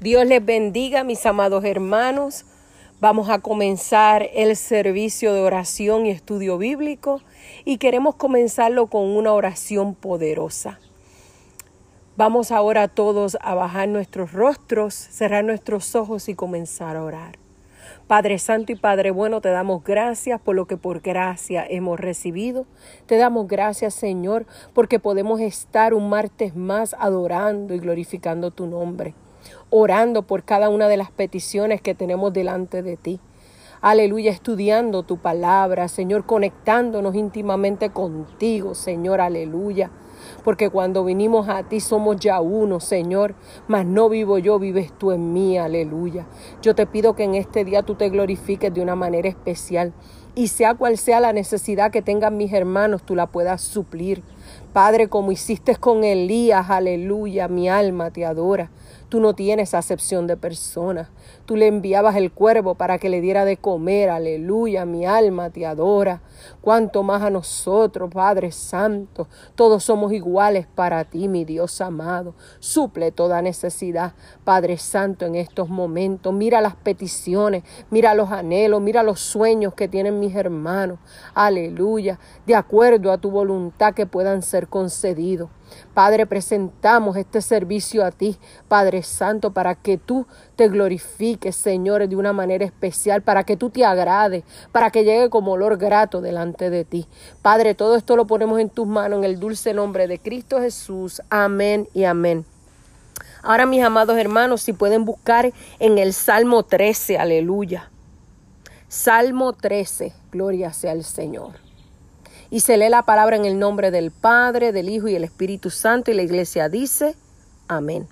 Dios les bendiga, mis amados hermanos. Vamos a comenzar el servicio de oración y estudio bíblico y queremos comenzarlo con una oración poderosa. Vamos ahora todos a bajar nuestros rostros, cerrar nuestros ojos y comenzar a orar. Padre Santo y Padre Bueno, te damos gracias por lo que por gracia hemos recibido. Te damos gracias, Señor, porque podemos estar un martes más adorando y glorificando tu nombre orando por cada una de las peticiones que tenemos delante de ti. Aleluya, estudiando tu palabra, Señor, conectándonos íntimamente contigo, Señor, aleluya. Porque cuando vinimos a ti somos ya uno, Señor, mas no vivo yo, vives tú en mí, aleluya. Yo te pido que en este día tú te glorifiques de una manera especial y sea cual sea la necesidad que tengan mis hermanos, tú la puedas suplir. Padre, como hiciste con Elías, aleluya, mi alma te adora. Tú no tienes acepción de personas. Tú le enviabas el cuervo para que le diera de comer. Aleluya, mi alma te adora. Cuanto más a nosotros, Padre Santo. Todos somos iguales para ti, mi Dios amado. Suple toda necesidad, Padre Santo, en estos momentos. Mira las peticiones, mira los anhelos, mira los sueños que tienen mis hermanos. Aleluya. De acuerdo a tu voluntad que puedan ser concedidos. Padre, presentamos este servicio a ti, Padre Santo, para que tú te glorifiques, Señor, de una manera especial, para que tú te agrades, para que llegue como olor grato delante de ti. Padre, todo esto lo ponemos en tus manos en el dulce nombre de Cristo Jesús. Amén y amén. Ahora, mis amados hermanos, si pueden buscar en el Salmo 13, aleluya. Salmo 13, gloria sea al Señor y se lee la palabra en el nombre del Padre, del Hijo y el Espíritu Santo y la iglesia dice, amén.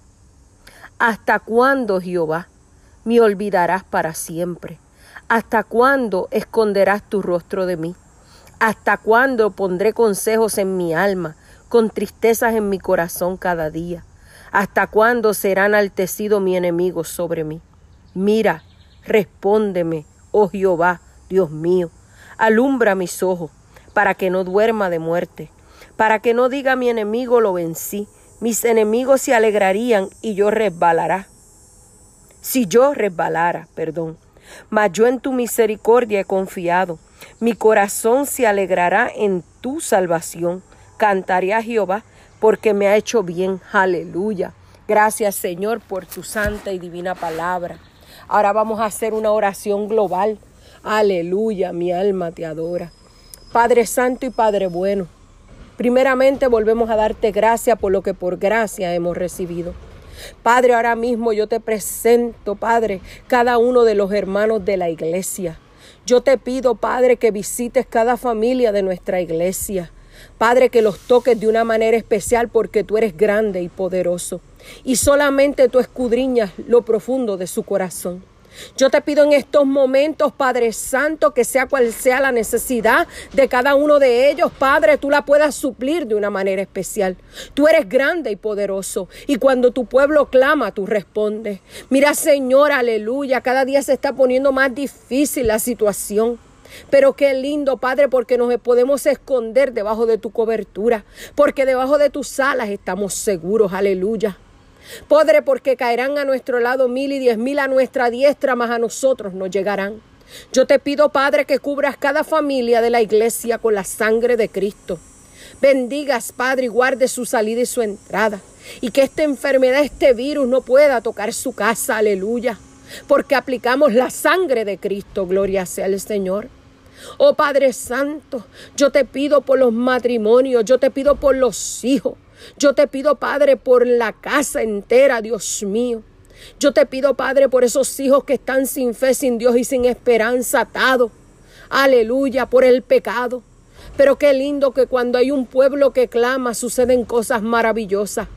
¿Hasta cuándo, Jehová, me olvidarás para siempre? ¿Hasta cuándo esconderás tu rostro de mí? ¿Hasta cuándo pondré consejos en mi alma, con tristezas en mi corazón cada día? ¿Hasta cuándo será enaltecido mi enemigo sobre mí? Mira, respóndeme, oh Jehová, Dios mío, alumbra mis ojos para que no duerma de muerte, para que no diga mi enemigo lo vencí, mis enemigos se alegrarían y yo resbalará. Si yo resbalara, perdón, mas yo en tu misericordia he confiado, mi corazón se alegrará en tu salvación, cantaré a Jehová porque me ha hecho bien, aleluya. Gracias Señor por tu santa y divina palabra. Ahora vamos a hacer una oración global. Aleluya, mi alma te adora. Padre Santo y Padre Bueno, primeramente volvemos a darte gracias por lo que por gracia hemos recibido. Padre, ahora mismo yo te presento, Padre, cada uno de los hermanos de la iglesia. Yo te pido, Padre, que visites cada familia de nuestra iglesia. Padre, que los toques de una manera especial porque tú eres grande y poderoso. Y solamente tú escudriñas lo profundo de su corazón. Yo te pido en estos momentos, Padre Santo, que sea cual sea la necesidad de cada uno de ellos, Padre, tú la puedas suplir de una manera especial. Tú eres grande y poderoso y cuando tu pueblo clama, tú respondes. Mira, Señor, aleluya, cada día se está poniendo más difícil la situación. Pero qué lindo, Padre, porque nos podemos esconder debajo de tu cobertura, porque debajo de tus alas estamos seguros, aleluya. Padre, porque caerán a nuestro lado mil y diez mil a nuestra diestra, mas a nosotros no llegarán. Yo te pido, Padre, que cubras cada familia de la iglesia con la sangre de Cristo. Bendigas, Padre, y guarde su salida y su entrada. Y que esta enfermedad, este virus no pueda tocar su casa, aleluya. Porque aplicamos la sangre de Cristo, gloria sea al Señor. Oh Padre Santo, yo te pido por los matrimonios, yo te pido por los hijos, yo te pido, Padre, por la casa entera, Dios mío. Yo te pido, Padre, por esos hijos que están sin fe, sin Dios y sin esperanza, atados. Aleluya, por el pecado. Pero qué lindo que cuando hay un pueblo que clama suceden cosas maravillosas.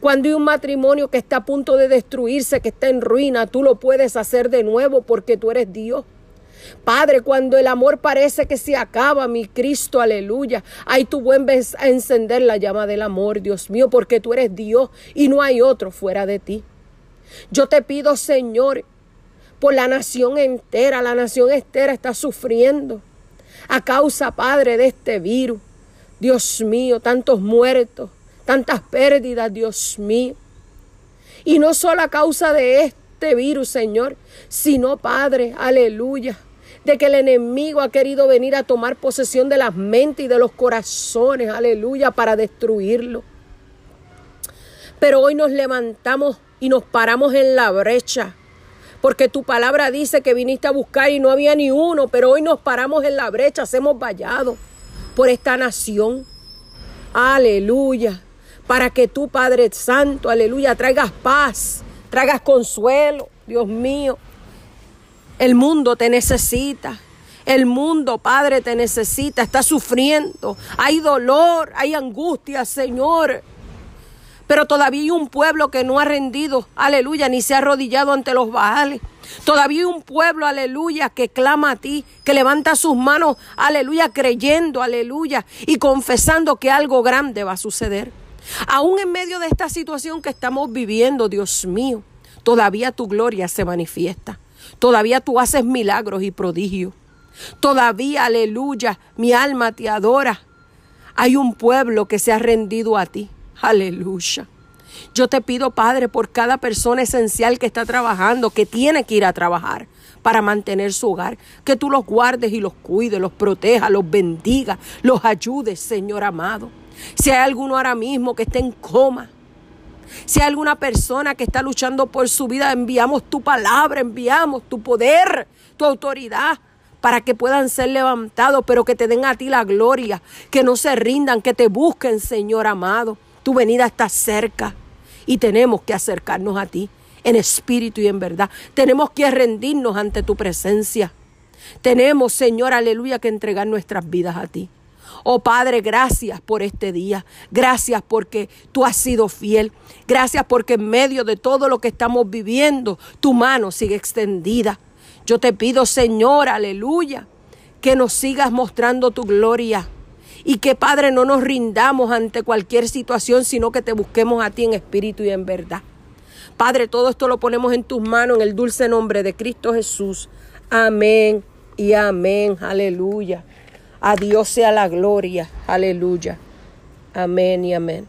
Cuando hay un matrimonio que está a punto de destruirse, que está en ruina, tú lo puedes hacer de nuevo porque tú eres Dios. Padre, cuando el amor parece que se acaba, mi Cristo, aleluya, ahí tú vuelves a encender la llama del amor, Dios mío, porque tú eres Dios y no hay otro fuera de ti. Yo te pido, Señor, por la nación entera, la nación entera está sufriendo a causa, Padre, de este virus. Dios mío, tantos muertos, tantas pérdidas, Dios mío. Y no solo a causa de este virus, Señor, sino, Padre, aleluya, de que el enemigo ha querido venir a tomar posesión de las mentes y de los corazones, aleluya, para destruirlo. Pero hoy nos levantamos y nos paramos en la brecha. Porque tu palabra dice que viniste a buscar y no había ni uno, pero hoy nos paramos en la brecha, hacemos vallado por esta nación. Aleluya. Para que tú, Padre Santo, aleluya, traigas paz, traigas consuelo, Dios mío. El mundo te necesita. El mundo, Padre, te necesita. Está sufriendo. Hay dolor, hay angustia, Señor. Pero todavía hay un pueblo que no ha rendido, aleluya, ni se ha arrodillado ante los baales. Todavía hay un pueblo, aleluya, que clama a ti, que levanta sus manos, aleluya, creyendo, aleluya, y confesando que algo grande va a suceder. Aún en medio de esta situación que estamos viviendo, Dios mío, todavía tu gloria se manifiesta. Todavía tú haces milagros y prodigios. Todavía, aleluya, mi alma te adora. Hay un pueblo que se ha rendido a ti. Aleluya. Yo te pido, Padre, por cada persona esencial que está trabajando, que tiene que ir a trabajar para mantener su hogar, que tú los guardes y los cuides, los protejas, los bendiga, los ayudes, Señor amado. Si hay alguno ahora mismo que esté en coma, si hay alguna persona que está luchando por su vida, enviamos tu palabra, enviamos tu poder, tu autoridad para que puedan ser levantados, pero que te den a ti la gloria, que no se rindan, que te busquen, Señor amado. Tu venida está cerca y tenemos que acercarnos a ti en espíritu y en verdad. Tenemos que rendirnos ante tu presencia. Tenemos, Señor, aleluya, que entregar nuestras vidas a ti. Oh Padre, gracias por este día. Gracias porque tú has sido fiel. Gracias porque en medio de todo lo que estamos viviendo, tu mano sigue extendida. Yo te pido, Señor, aleluya, que nos sigas mostrando tu gloria y que Padre no nos rindamos ante cualquier situación, sino que te busquemos a ti en espíritu y en verdad. Padre, todo esto lo ponemos en tus manos en el dulce nombre de Cristo Jesús. Amén y amén. Aleluya. A Dios sea la gloria. Aleluya. Amén y amén.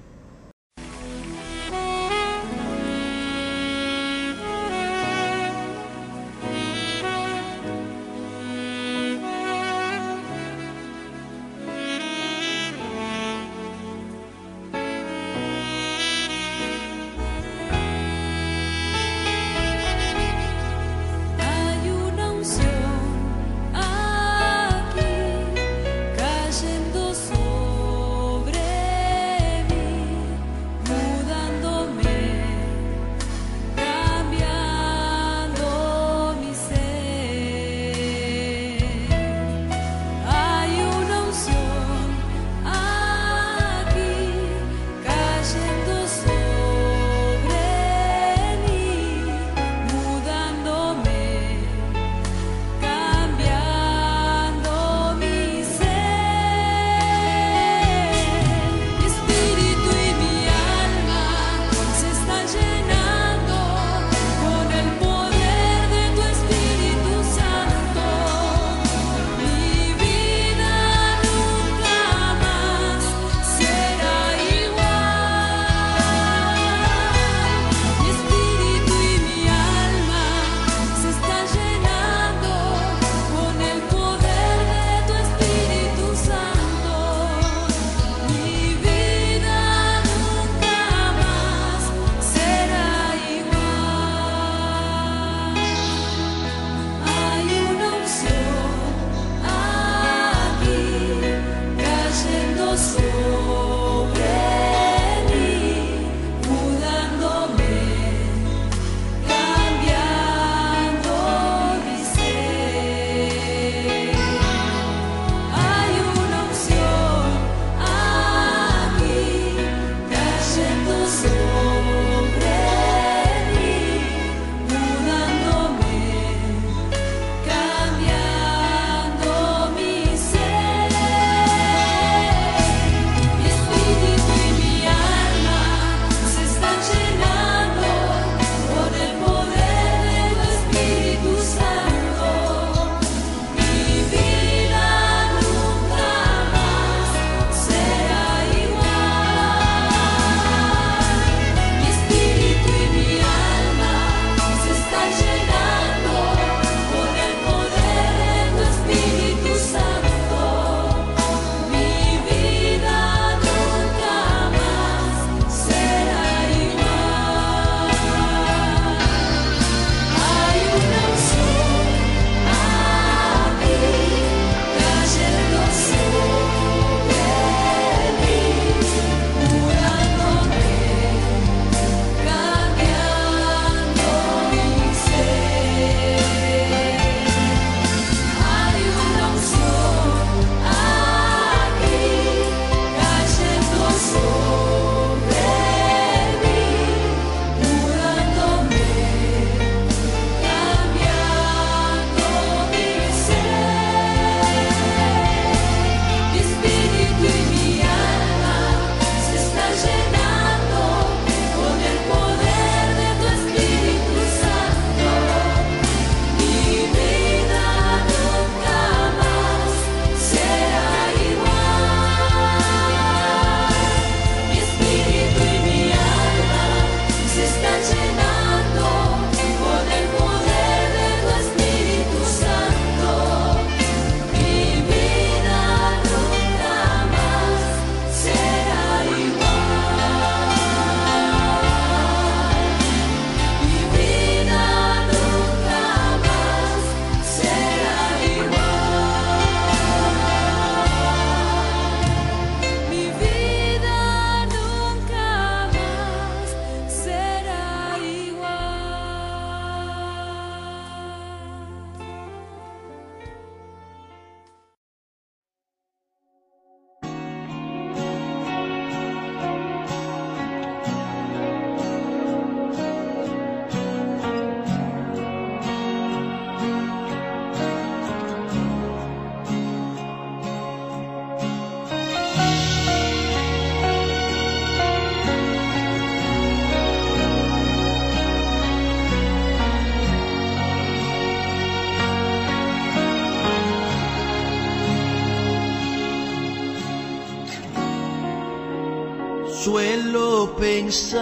Suelo pensar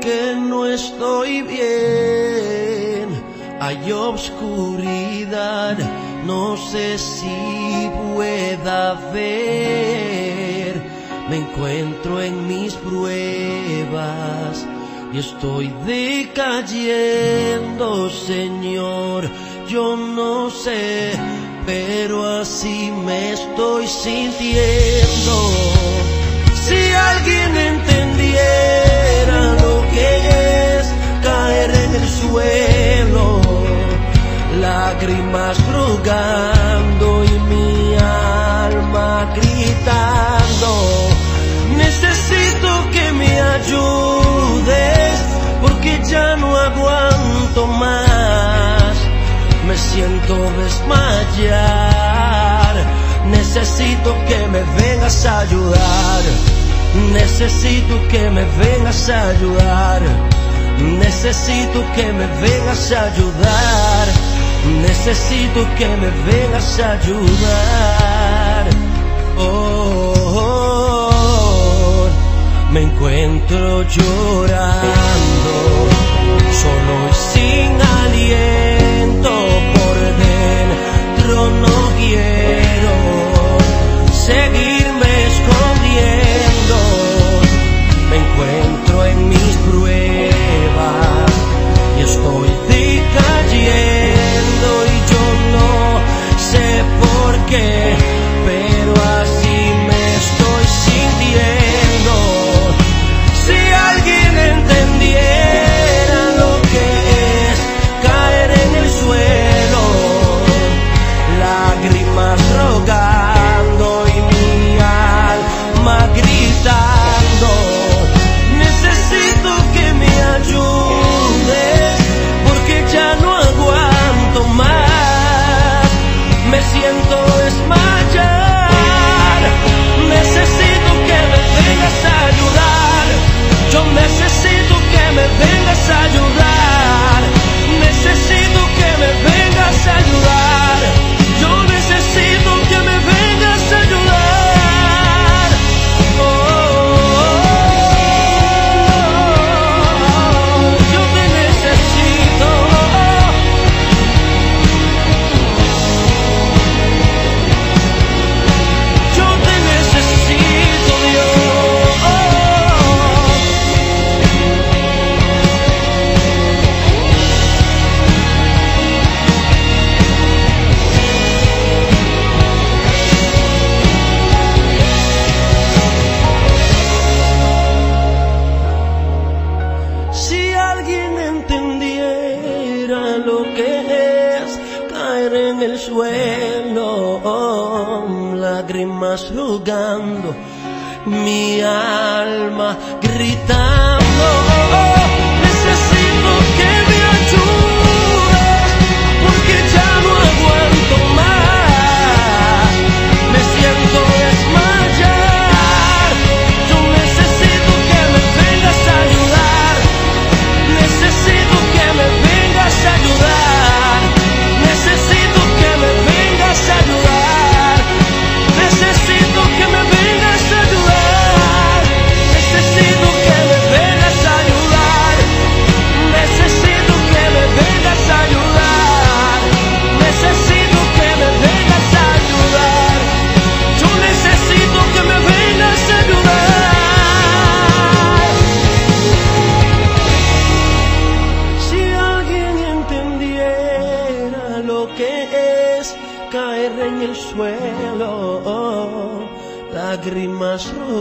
que no estoy bien, hay obscuridad, no sé si pueda ver, me encuentro en mis pruebas y estoy decayendo, Señor, yo no sé, pero así me estoy sintiendo. Alguien entendiera lo que es caer en el suelo, lágrimas rogando y mi alma gritando, necesito que me ayudes porque ya no aguanto más, me siento desmayar, necesito que me vengas a ayudar. Necesito que me vengas a ayudar. Necesito que me vengas a ayudar. Necesito que me vengas a ayudar. Oh, me encuentro llorando, solo y sin aliento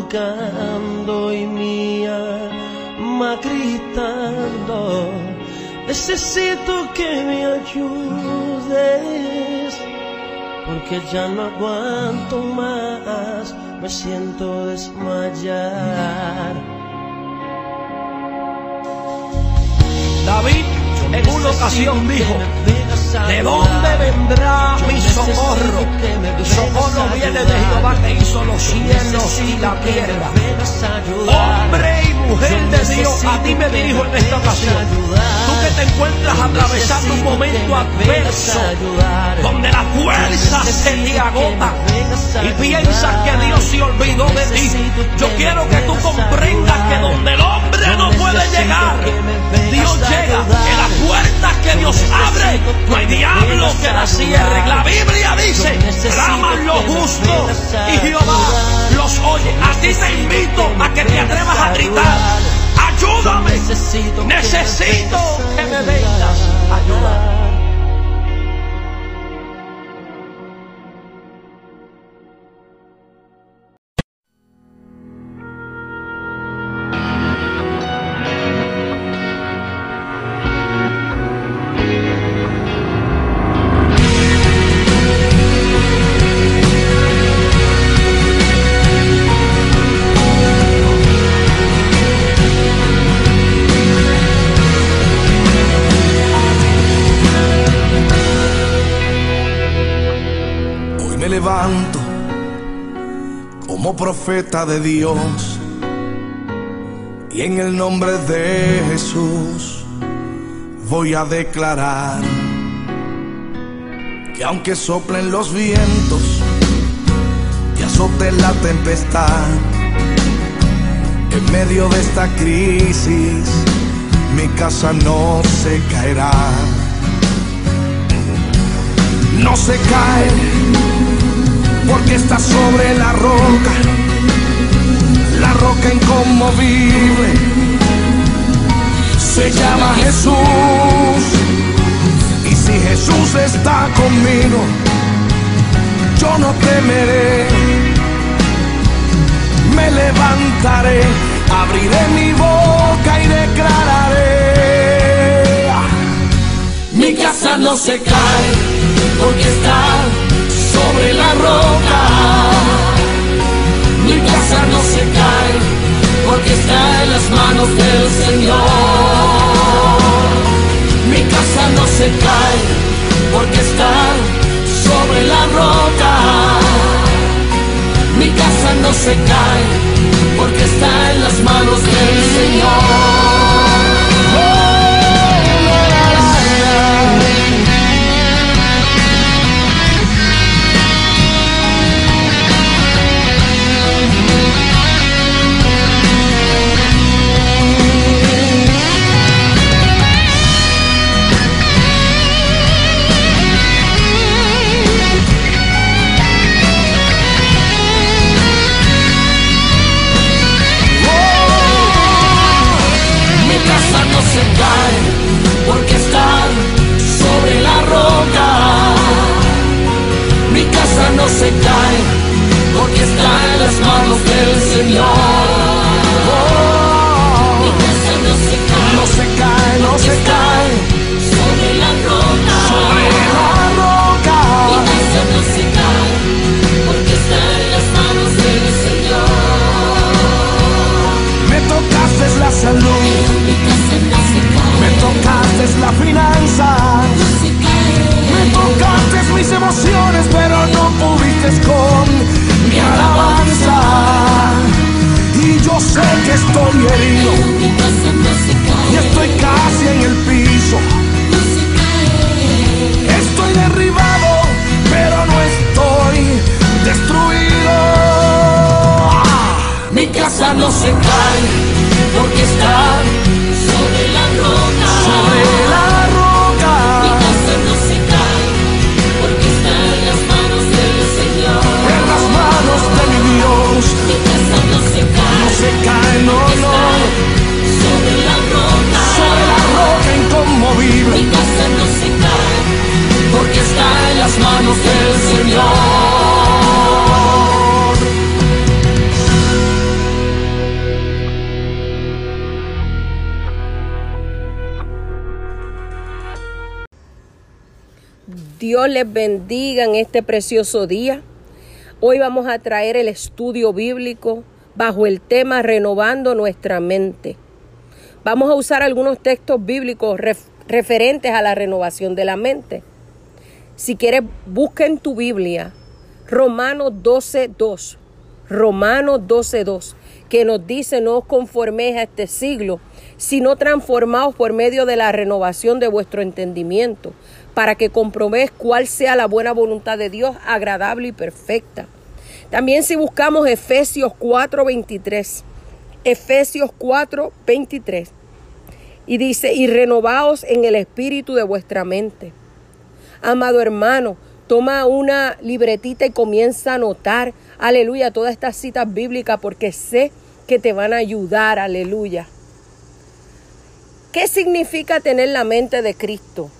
y mi alma gritando, necesito que me ayudes, porque ya no aguanto más, me siento desmayar. David en una ocasión dijo, ¿De dónde vendrá mi socorro? Mi socorro viene de Jehová que hizo los cielos y la tierra. Hombre y mujer de Dios, a ti me dirijo en esta ocasión. Tú que te encuentras atravesando un momento adverso, donde la fuerza se te agota y piensas que Dios se olvidó de ti. Yo quiero que tú comprendas que donde el no puede llegar, Dios llega. En las puertas que Dios abre, no hay diablo que la cierre. La Biblia dice, claman los justos y Jehová los oye. A ti te invito a que te atrevas a gritar. Ayúdame. Necesito que me vengas profeta de Dios. Y en el nombre de Jesús voy a declarar que aunque soplen los vientos y azote la tempestad, en medio de esta crisis mi casa no se caerá. No se cae porque está sobre la roca, roca inconmovible. Se llama Jesús y si Jesús está conmigo, yo no temeré. Me levantaré, abriré mi boca y declararé. Mi casa no se cae porque está sobre la roca. Mi casa no se cae porque está en las manos del Señor. Mi casa no se cae porque está sobre la roca. Mi casa no se cae porque está en las manos del Señor. Casa no se cae porque está en las manos del Señor. Mi casa no se cae, no se cae, no se cae les bendiga en este precioso día. Hoy vamos a traer el estudio bíblico bajo el tema renovando nuestra mente. Vamos a usar algunos textos bíblicos ref- referentes a la renovación de la mente. Si quieres, busca en tu Biblia Romanos 12.2. Romanos 12.2 que nos dice no os conforméis a este siglo, sino transformaos por medio de la renovación de vuestro entendimiento, para que comprobéis cuál sea la buena voluntad de Dios, agradable y perfecta. También si buscamos Efesios 4:23, Efesios 4:23, y dice, y renovaos en el espíritu de vuestra mente. Amado hermano, toma una libretita y comienza a anotar, aleluya, todas estas citas bíblicas porque sé que te van a ayudar, aleluya. ¿Qué significa tener la mente de Cristo?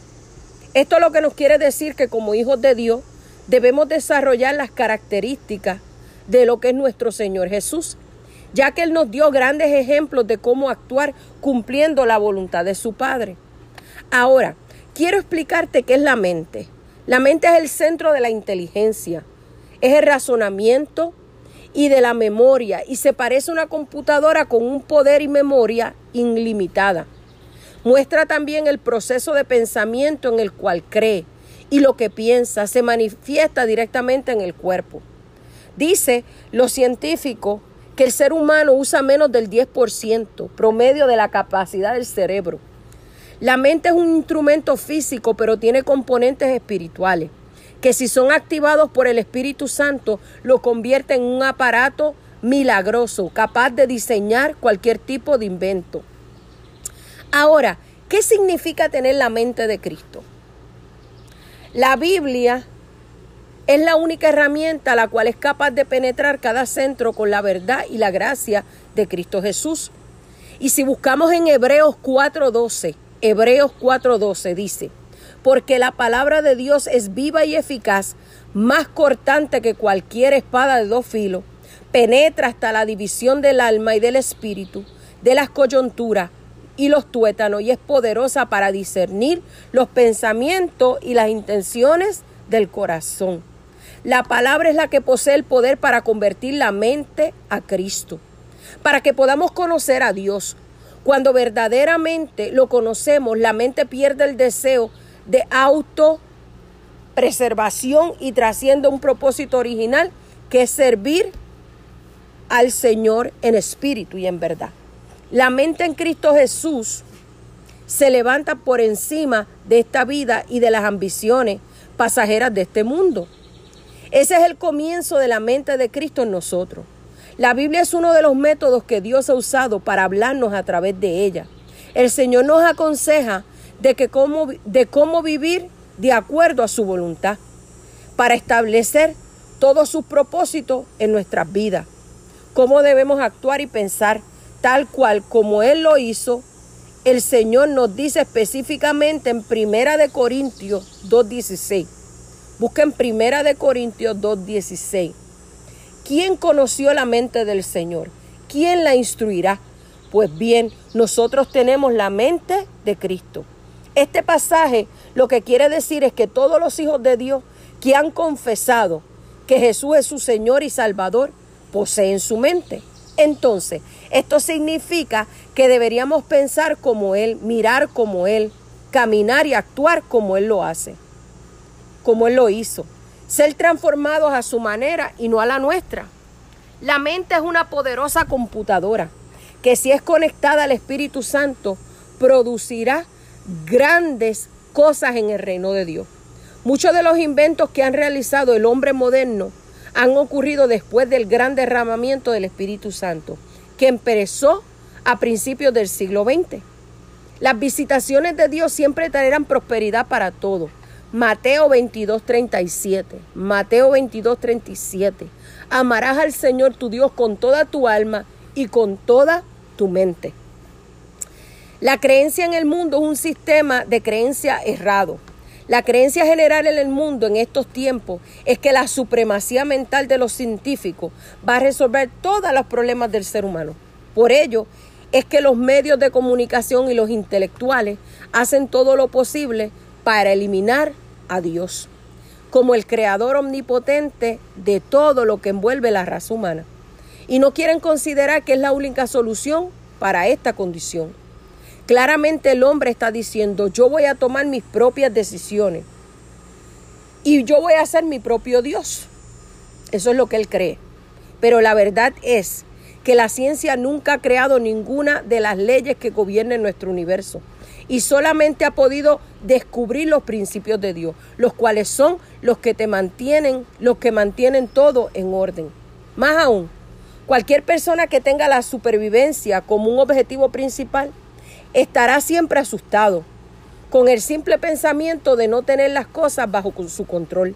Esto es lo que nos quiere decir que como hijos de Dios debemos desarrollar las características de lo que es nuestro Señor Jesús, ya que Él nos dio grandes ejemplos de cómo actuar cumpliendo la voluntad de su Padre. Ahora, quiero explicarte qué es la mente. La mente es el centro de la inteligencia, es el razonamiento y de la memoria y se parece a una computadora con un poder y memoria ilimitada. Muestra también el proceso de pensamiento en el cual cree y lo que piensa se manifiesta directamente en el cuerpo. Dice los científicos que el ser humano usa menos del 10% promedio de la capacidad del cerebro. La mente es un instrumento físico, pero tiene componentes espirituales, que si son activados por el Espíritu Santo, lo convierte en un aparato milagroso, capaz de diseñar cualquier tipo de invento. Ahora, ¿qué significa tener la mente de Cristo? La Biblia es la única herramienta la cual es capaz de penetrar cada centro con la verdad y la gracia de Cristo Jesús. Y si buscamos en Hebreos 4:12, Hebreos 4:12 dice, porque la palabra de Dios es viva y eficaz, más cortante que cualquier espada de dos filos, penetra hasta la división del alma y del espíritu, de las coyunturas y los tuétanos, y es poderosa para discernir los pensamientos y las intenciones del corazón. La palabra es la que posee el poder para convertir la mente a Cristo, para que podamos conocer a Dios. Cuando verdaderamente lo conocemos, la mente pierde el deseo de autopreservación y trasciende un propósito original que es servir al Señor en espíritu y en verdad. La mente en Cristo Jesús se levanta por encima de esta vida y de las ambiciones pasajeras de este mundo. Ese es el comienzo de la mente de Cristo en nosotros. La Biblia es uno de los métodos que Dios ha usado para hablarnos a través de ella. El Señor nos aconseja de, que cómo, de cómo vivir de acuerdo a su voluntad, para establecer todos sus propósitos en nuestras vidas, cómo debemos actuar y pensar tal cual como Él lo hizo. El Señor nos dice específicamente en Primera de Corintios 2.16. Busquen Primera de Corintios 2.16. ¿Quién conoció la mente del Señor? ¿Quién la instruirá? Pues bien, nosotros tenemos la mente de Cristo. Este pasaje lo que quiere decir es que todos los hijos de Dios que han confesado que Jesús es su Señor y Salvador poseen su mente. Entonces, esto significa que deberíamos pensar como Él, mirar como Él, caminar y actuar como Él lo hace, como Él lo hizo. Ser transformados a su manera y no a la nuestra. La mente es una poderosa computadora que si es conectada al Espíritu Santo, producirá grandes cosas en el reino de Dios. Muchos de los inventos que han realizado el hombre moderno han ocurrido después del gran derramamiento del Espíritu Santo, que empezó a principios del siglo XX. Las visitaciones de Dios siempre traerán prosperidad para todos. Mateo 22, 37. Mateo 22, 37. Amarás al Señor tu Dios con toda tu alma y con toda tu mente. La creencia en el mundo es un sistema de creencia errado. La creencia general en el mundo en estos tiempos es que la supremacía mental de los científicos va a resolver todos los problemas del ser humano. Por ello es que los medios de comunicación y los intelectuales hacen todo lo posible para eliminar a Dios como el creador omnipotente de todo lo que envuelve la raza humana. Y no quieren considerar que es la única solución para esta condición. Claramente el hombre está diciendo, yo voy a tomar mis propias decisiones. y yo voy a ser mi propio Dios. Eso es lo que él cree. Pero la verdad es que la ciencia nunca ha creado ninguna de las leyes que gobiernen nuestro universo y solamente ha podido descubrir los principios de Dios, los cuales son los que te mantienen, los que mantienen todo en orden. Más aún, cualquier persona que tenga la supervivencia como un objetivo principal estará siempre asustado con el simple pensamiento de no tener las cosas bajo su control.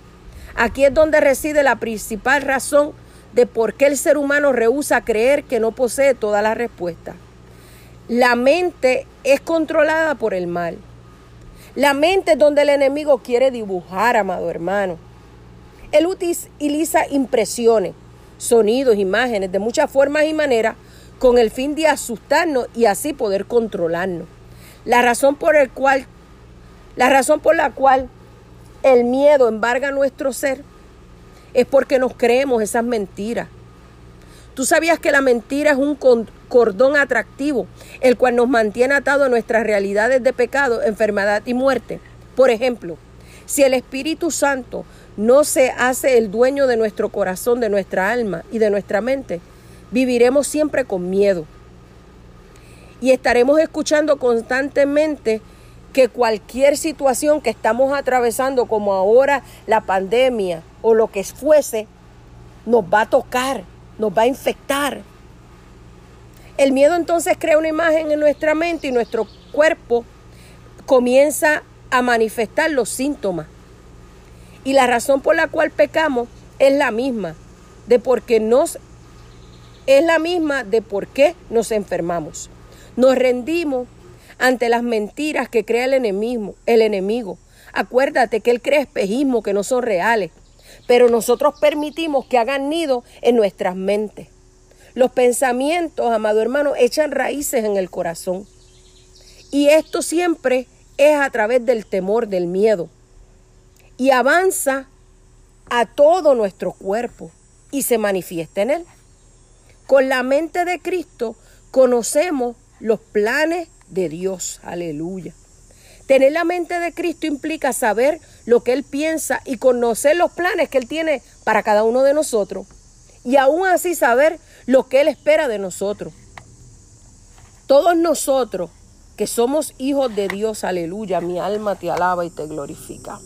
Aquí es donde reside la principal razón de por qué el ser humano rehúsa creer que no posee todas las respuestas. La mente es controlada por el mal. La mente es donde el enemigo quiere dibujar, amado hermano. Él utiliza impresiones, sonidos, imágenes de muchas formas y maneras con el fin de asustarnos y así poder controlarnos. La razón por el cual la razón por la cual el miedo embarga nuestro ser es porque nos creemos esas mentiras. Tú sabías que la mentira es un cordón atractivo, el cual nos mantiene atados a nuestras realidades de pecado, enfermedad y muerte. Por ejemplo, si el Espíritu Santo no se hace el dueño de nuestro corazón, de nuestra alma y de nuestra mente, viviremos siempre con miedo. Y estaremos escuchando constantemente que cualquier situación que estamos atravesando, como ahora la pandemia o lo que fuese, nos va a tocar, nos va a infectar. El miedo entonces crea una imagen en nuestra mente y nuestro cuerpo comienza a manifestar los síntomas. Y la razón por la cual pecamos es la misma, de por qué nos es la misma de por qué nos enfermamos. Nos rendimos ante las mentiras que crea el enemigo, el enemigo. Acuérdate que él crea espejismos que no son reales, pero nosotros permitimos que hagan nido en nuestras mentes. Los pensamientos, amado hermano, echan raíces en el corazón. Y esto siempre es a través del temor, del miedo. Y avanza a todo nuestro cuerpo y se manifiesta en él. Con la mente de Cristo conocemos los planes de Dios. Aleluya. Tener la mente de Cristo implica saber lo que Él piensa y conocer los planes que Él tiene para cada uno de nosotros. Y aún así saber lo que Él espera de nosotros. Todos nosotros que somos hijos de Dios, aleluya, mi alma te alaba y te glorifica.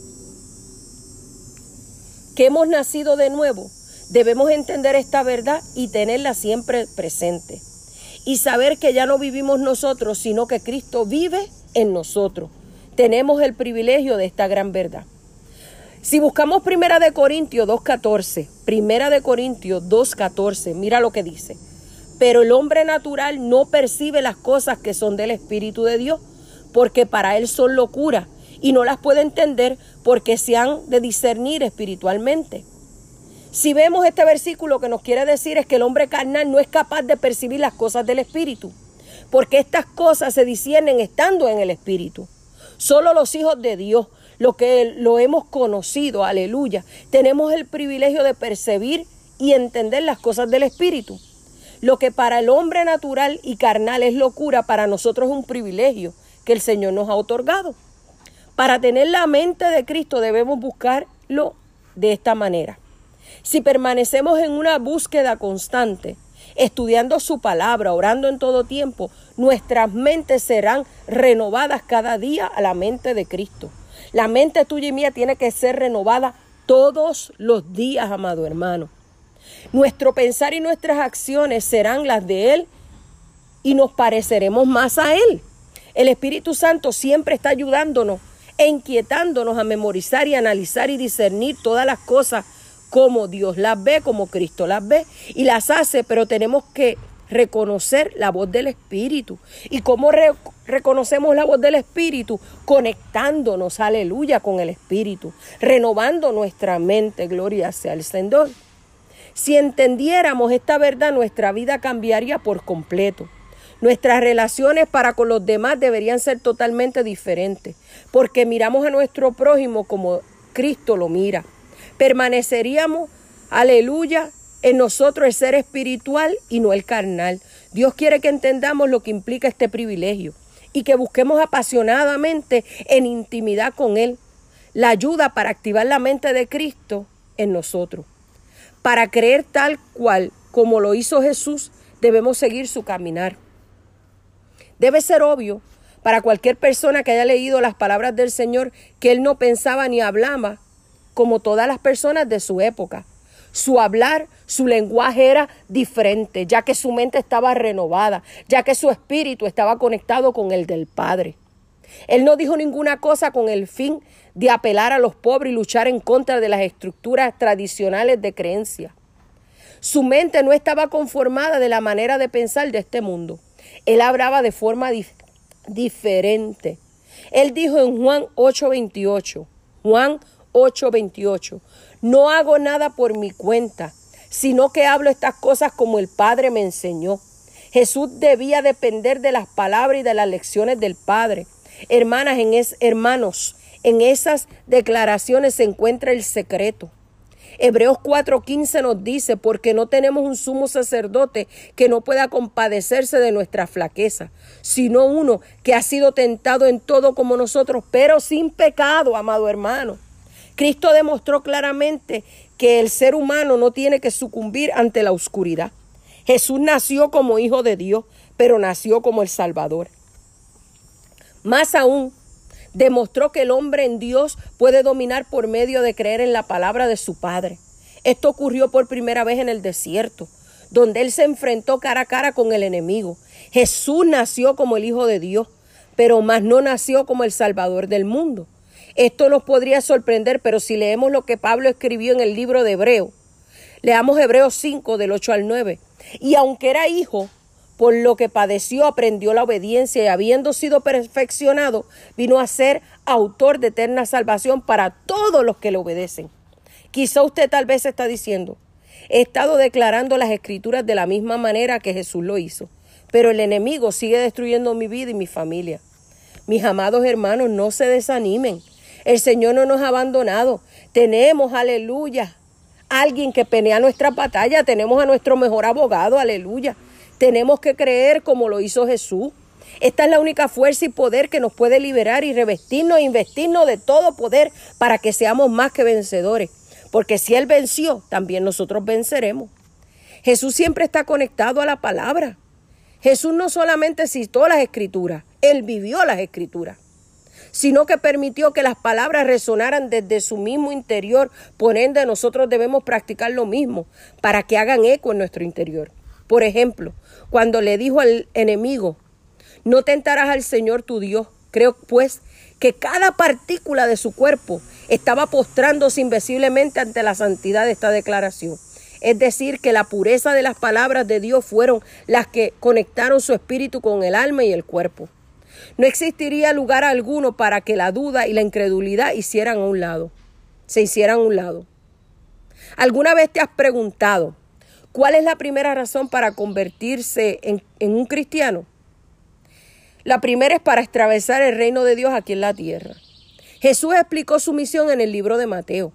Que hemos nacido de nuevo, debemos entender esta verdad y tenerla siempre presente y saber que ya no vivimos nosotros, sino que Cristo vive en nosotros. Tenemos el privilegio de esta gran verdad. Si buscamos Primera de Corintios 2.14, Primera de Corintios 2.14, mira lo que dice. Pero el hombre natural no percibe las cosas que son del Espíritu de Dios, porque para él son locura y no las puede entender porque se han de discernir espiritualmente. Si vemos este versículo, que nos quiere decir es que el hombre carnal no es capaz de percibir las cosas del Espíritu, porque estas cosas se disciernen estando en el Espíritu. Solo los hijos de Dios, los que lo hemos conocido, aleluya, tenemos el privilegio de percibir y entender las cosas del Espíritu. Lo que para el hombre natural y carnal es locura, para nosotros es un privilegio que el Señor nos ha otorgado. Para tener la mente de Cristo debemos buscarlo de esta manera. Si permanecemos en una búsqueda constante, estudiando su palabra, orando en todo tiempo, nuestras mentes serán renovadas cada día a la mente de Cristo. La mente tuya y mía tiene que ser renovada todos los días, amado hermano. Nuestro pensar y nuestras acciones serán las de Él y nos pareceremos más a Él. El Espíritu Santo siempre está ayudándonos e inquietándonos a memorizar y analizar y discernir todas las cosas como Dios las ve, como Cristo las ve y las hace, pero tenemos que reconocer la voz del Espíritu. ¿Y cómo reconocemos la voz del Espíritu? Conectándonos, aleluya, con el Espíritu, renovando nuestra mente, gloria sea el Señor. Si entendiéramos esta verdad, nuestra vida cambiaría por completo. Nuestras relaciones para con los demás deberían ser totalmente diferentes, porque miramos a nuestro prójimo como Cristo lo mira permaneceríamos, aleluya, en nosotros el ser espiritual y no el carnal. Dios quiere que entendamos lo que implica este privilegio y que busquemos apasionadamente en intimidad con Él. la ayuda para activar la mente de Cristo en nosotros. Para creer tal cual como lo hizo Jesús, debemos seguir su caminar. Debe ser obvio para cualquier persona que haya leído las palabras del Señor que Él no pensaba ni hablaba como todas las personas de su época. Su hablar, su lenguaje era diferente, ya que su mente estaba renovada, ya que su espíritu estaba conectado con el del Padre. Él no dijo ninguna cosa con el fin de apelar a los pobres y luchar en contra de las estructuras tradicionales de creencia. Su mente no estaba conformada de la manera de pensar de este mundo. Él hablaba de forma diferente. Él dijo en Juan 8:28, Juan 8:28, no hago nada por mi cuenta, sino que hablo estas cosas como el Padre me enseñó. Jesús debía depender de las palabras y de las lecciones del Padre. Hermanas, en es, hermanos, en esas declaraciones se encuentra el secreto. Hebreos 4:15 nos dice, porque no tenemos un sumo sacerdote que no pueda compadecerse de nuestra flaqueza, sino uno que ha sido tentado en todo como nosotros, pero sin pecado, amado hermano. Cristo demostró claramente que el ser humano no tiene que sucumbir ante la oscuridad. Jesús nació como hijo de Dios, pero nació como el Salvador. Más aún, demostró que el hombre en Dios puede dominar por medio de creer en la palabra de su Padre. Esto ocurrió por primera vez en el desierto, donde él se enfrentó cara a cara con el enemigo. Jesús nació como el Hijo de Dios, pero más no nació como el Salvador del mundo. Esto nos podría sorprender, pero si leemos lo que Pablo escribió en el libro de Hebreo, leamos Hebreos 5 del 8 al 9. Y aunque era hijo, por lo que padeció aprendió la obediencia y habiendo sido perfeccionado, vino a ser autor de eterna salvación para todos los que le obedecen. Quizá usted tal vez está diciendo, he estado declarando las escrituras de la misma manera que Jesús lo hizo, pero el enemigo sigue destruyendo mi vida y mi familia. Mis amados hermanos, no se desanimen. El Señor no nos ha abandonado. Tenemos, aleluya, alguien que pelea nuestra batalla. Tenemos a nuestro mejor abogado, aleluya. Tenemos que creer como lo hizo Jesús. Esta es la única fuerza y poder que nos puede liberar y revestirnos e investirnos de todo poder para que seamos más que vencedores. Porque si Él venció, también nosotros venceremos. Jesús siempre está conectado a la palabra. Jesús no solamente citó las escrituras, Él vivió las escrituras sino que permitió que las palabras resonaran desde su mismo interior. Por ende, nosotros debemos practicar lo mismo para que hagan eco en nuestro interior. Por ejemplo, cuando le dijo al enemigo, no tentarás al Señor tu Dios, creo pues que cada partícula de su cuerpo estaba postrándose invisiblemente ante la santidad de esta declaración. Es decir, que la pureza de las palabras de Dios fueron las que conectaron su espíritu con el alma y el cuerpo. No existiría lugar alguno para que la duda y la incredulidad hicieran a un lado, se hicieran a un lado. ¿Alguna vez te has preguntado cuál es la primera razón para convertirse en, en un cristiano? La primera es para atravesar el reino de Dios aquí en la tierra. Jesús explicó su misión en el libro de Mateo.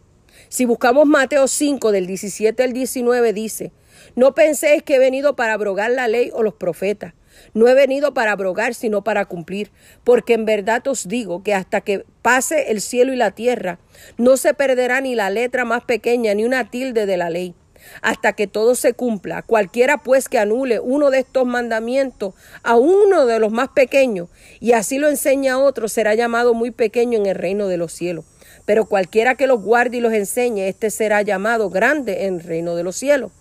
Si buscamos Mateo 5 del 17 al 19 dice, no penséis que he venido para abrogar la ley o los profetas. No he venido para abrogar, sino para cumplir, porque en verdad os digo que hasta que pase el cielo y la tierra, no se perderá ni la letra más pequeña ni una tilde de la ley, hasta que todo se cumpla. Cualquiera pues que anule uno de estos mandamientos a uno de los más pequeños, y así lo enseña a otro, será llamado muy pequeño en el reino de los cielos. Pero cualquiera que los guarde y los enseñe, éste será llamado grande en el reino de los cielos.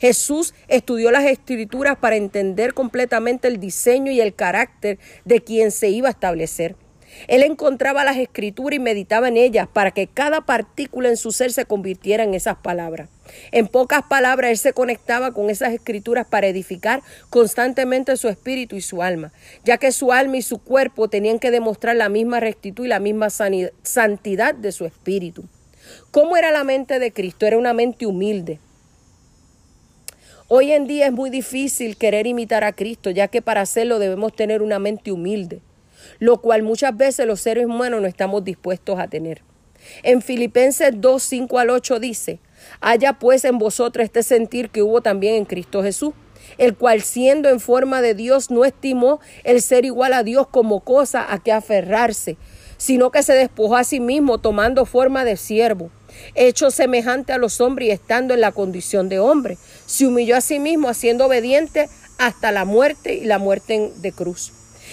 Jesús estudió las escrituras para entender completamente el diseño y el carácter de quien se iba a establecer. Él encontraba las escrituras y meditaba en ellas para que cada partícula en su ser se convirtiera en esas palabras. En pocas palabras, él se conectaba con esas escrituras para edificar constantemente su espíritu y su alma, ya que su alma y su cuerpo tenían que demostrar la misma rectitud y la misma santidad de su espíritu. ¿Cómo era la mente de Cristo? Era una mente humilde, Hoy en día es muy difícil querer imitar a Cristo, ya que para hacerlo debemos tener una mente humilde, lo cual muchas veces los seres humanos no estamos dispuestos a tener. En Filipenses 2, 5 al 8 dice, haya pues en vosotros este sentir que hubo también en Cristo Jesús, el cual siendo en forma de Dios no estimó el ser igual a Dios como cosa a que aferrarse, sino que se despojó a sí mismo tomando forma de siervo, hecho semejante a los hombres y estando en la condición de hombre. Se humilló a sí mismo, haciendo obediente hasta la muerte y la muerte de cruz.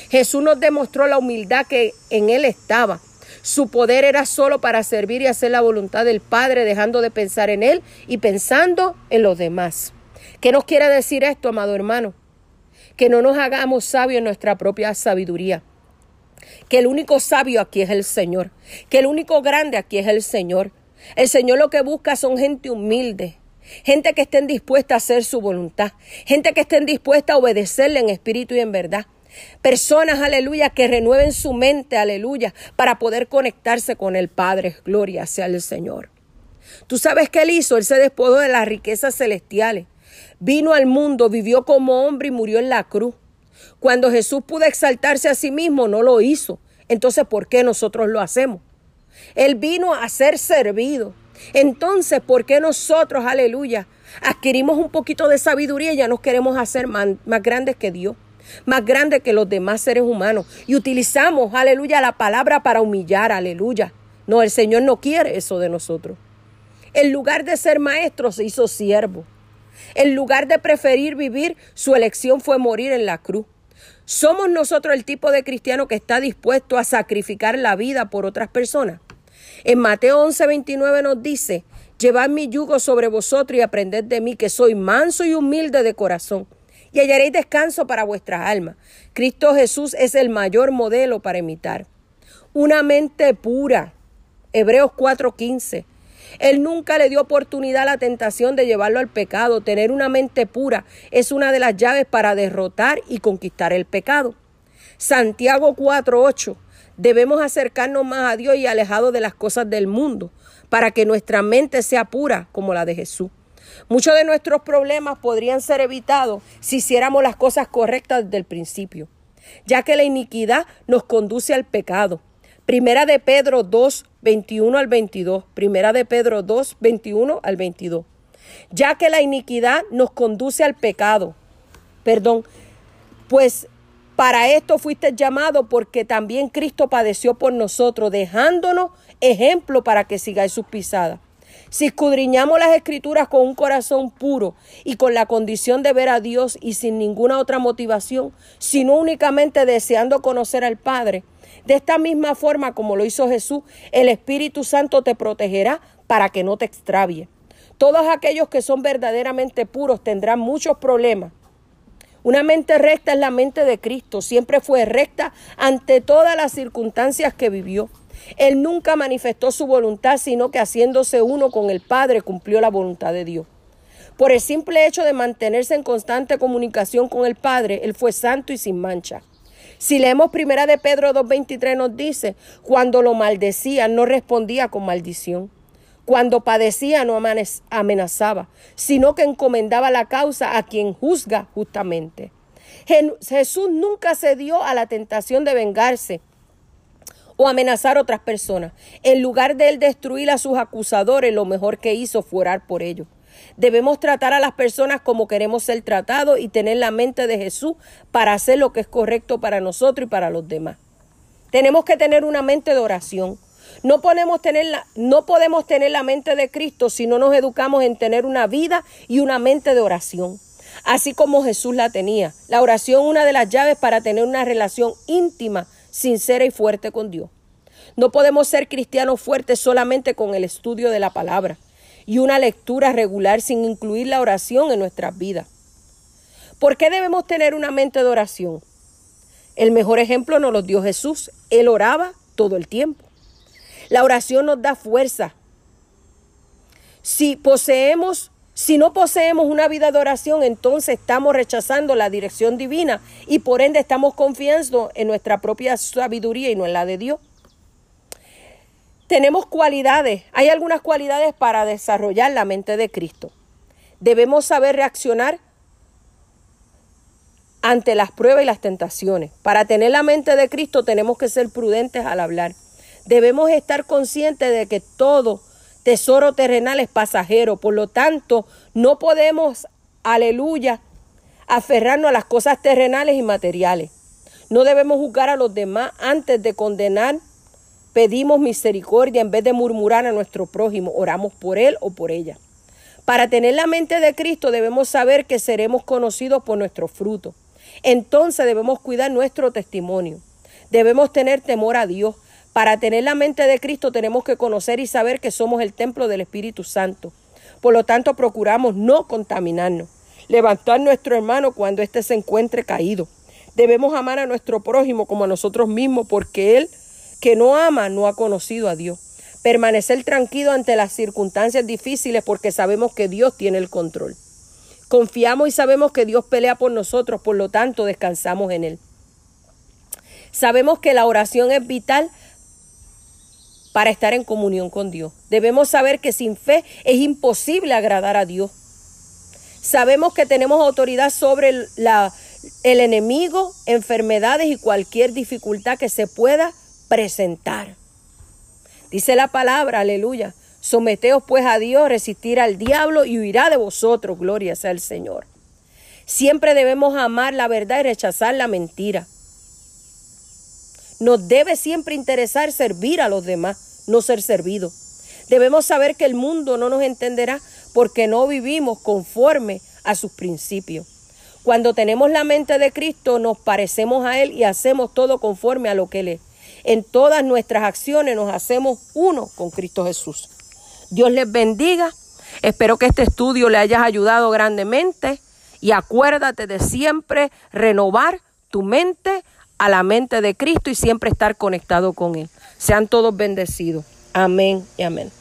Jesús nos demostró la humildad que en él estaba. Su poder era solo para servir y hacer la voluntad del Padre, dejando de pensar en él y pensando en los demás. ¿Qué nos quiere decir esto, amado hermano? Que no nos hagamos sabios en nuestra propia sabiduría. Que el único sabio aquí es el Señor. Que el único grande aquí es el Señor. El Señor lo que busca son gente humilde, gente que estén dispuesta a hacer su voluntad, gente que estén dispuesta a obedecerle en espíritu y en verdad. Personas, aleluya, que renueven su mente, aleluya, para poder conectarse con el Padre. Gloria sea el Señor. Tú sabes qué él hizo, él se despojó de las riquezas celestiales. Vino al mundo, vivió como hombre y murió en la cruz. Cuando Jesús pudo exaltarse a sí mismo, no lo hizo. Entonces, ¿por qué nosotros lo hacemos? Él vino a ser servido. Entonces, ¿por qué nosotros, aleluya, adquirimos un poquito de sabiduría y ya nos queremos hacer más, grandes que Dios? Más grandes que los demás seres humanos. Y utilizamos, aleluya, la palabra para humillar, aleluya. No, el Señor no quiere eso de nosotros. En lugar de ser maestro, se hizo siervo. En lugar de preferir vivir, su elección fue morir en la cruz. ¿Somos nosotros el tipo de cristiano que está dispuesto a sacrificar la vida por otras personas? En Mateo 11, 29 nos dice, Llevad mi yugo sobre vosotros y aprended de mí, que soy manso y humilde de corazón, y hallaréis descanso para vuestras almas. Cristo Jesús es el mayor modelo para imitar. Una mente pura. Hebreos 4:15. Él nunca le dio oportunidad a la tentación de llevarlo al pecado. Tener una mente pura es una de las llaves para derrotar y conquistar el pecado. Santiago 4:8. Debemos acercarnos más a Dios y alejados de las cosas del mundo, para que nuestra mente sea pura como la de Jesús. Muchos de nuestros problemas podrían ser evitados si hiciéramos las cosas correctas desde el principio, ya que la iniquidad nos conduce al pecado. Primera de Pedro 2, 21 al 22. Primera de Pedro 2, 21 al 22. Ya que la iniquidad nos conduce al pecado. Perdón. Pues para esto fuiste llamado porque también Cristo padeció por nosotros, dejándonos ejemplo para que sigáis sus pisadas. Si escudriñamos las escrituras con un corazón puro y con la condición de ver a Dios y sin ninguna otra motivación, sino únicamente deseando conocer al Padre, de esta misma forma como lo hizo Jesús, el Espíritu Santo te protegerá para que no te extravíe. Todos aquellos que son verdaderamente puros tendrán muchos problemas. Una mente recta es la mente de Cristo. Siempre fue recta ante todas las circunstancias que vivió. Él nunca manifestó su voluntad, sino que haciéndose uno con el Padre cumplió la voluntad de Dios. Por el simple hecho de mantenerse en constante comunicación con el Padre, Él fue santo y sin mancha. Si leemos primera de Pedro 2.23 nos dice, cuando lo maldecía no respondía con maldición. Cuando padecía no amenazaba, sino que encomendaba la causa a quien juzga justamente. Jesús nunca cedió a la tentación de vengarse o amenazar a otras personas. En lugar de él destruir a sus acusadores, lo mejor que hizo fue orar por ellos. Debemos tratar a las personas como queremos ser tratados y tener la mente de Jesús para hacer lo que es correcto para nosotros y para los demás. Tenemos que tener una mente de oración. No podemos, tener la, no podemos tener la mente de Cristo si no nos educamos en tener una vida y una mente de oración. Así como Jesús la tenía. La oración una de las llaves para tener una relación íntima, sincera y fuerte con Dios. No podemos ser cristianos fuertes solamente con el estudio de la palabra y una lectura regular sin incluir la oración en nuestras vidas. ¿Por qué debemos tener una mente de oración? El mejor ejemplo nos lo dio Jesús. Él oraba todo el tiempo. La oración nos da fuerza. Si poseemos, si no poseemos una vida de oración, entonces estamos rechazando la dirección divina y por ende estamos confiando en nuestra propia sabiduría y no en la de Dios. Tenemos cualidades, hay algunas cualidades para desarrollar la mente de Cristo. Debemos saber reaccionar ante las pruebas y las tentaciones. Para tener la mente de Cristo tenemos que ser prudentes al hablar. Debemos estar conscientes de que todo tesoro terrenal es pasajero, por lo tanto no podemos, aleluya, aferrarnos a las cosas terrenales y materiales. No debemos juzgar a los demás antes de condenar pedimos misericordia en vez de murmurar a nuestro prójimo, oramos por él o por ella. Para tener la mente de Cristo debemos saber que seremos conocidos por nuestro fruto. Entonces debemos cuidar nuestro testimonio. Debemos tener temor a Dios. Para tener la mente de Cristo tenemos que conocer y saber que somos el templo del Espíritu Santo. Por lo tanto, procuramos no contaminarnos. Levantar nuestro hermano cuando éste se encuentre caído. Debemos amar a nuestro prójimo como a nosotros mismos porque él que no ama no ha conocido a Dios. Permanecer tranquilo ante las circunstancias difíciles porque sabemos que Dios tiene el control. Confiamos y sabemos que Dios pelea por nosotros, por lo tanto descansamos en Él. Sabemos que la oración es vital para estar en comunión con Dios. Debemos saber que sin fe es imposible agradar a Dios. Sabemos que tenemos autoridad sobre la, el enemigo, enfermedades y cualquier dificultad que se pueda presentar. Dice la palabra, aleluya. Someteos pues a Dios, resistir al diablo y huirá de vosotros, gloria sea el Señor. Siempre debemos amar la verdad y rechazar la mentira. Nos debe siempre interesar servir a los demás, no ser servido. Debemos saber que el mundo no nos entenderá porque no vivimos conforme a sus principios. Cuando tenemos la mente de Cristo, nos parecemos a Él y hacemos todo conforme a lo que Él es. En todas nuestras acciones nos hacemos uno con Cristo Jesús. Dios les bendiga. Espero que este estudio le haya ayudado grandemente y acuérdate de siempre renovar tu mente a la mente de Cristo y siempre estar conectado con Él. Sean todos bendecidos. Amén y amén.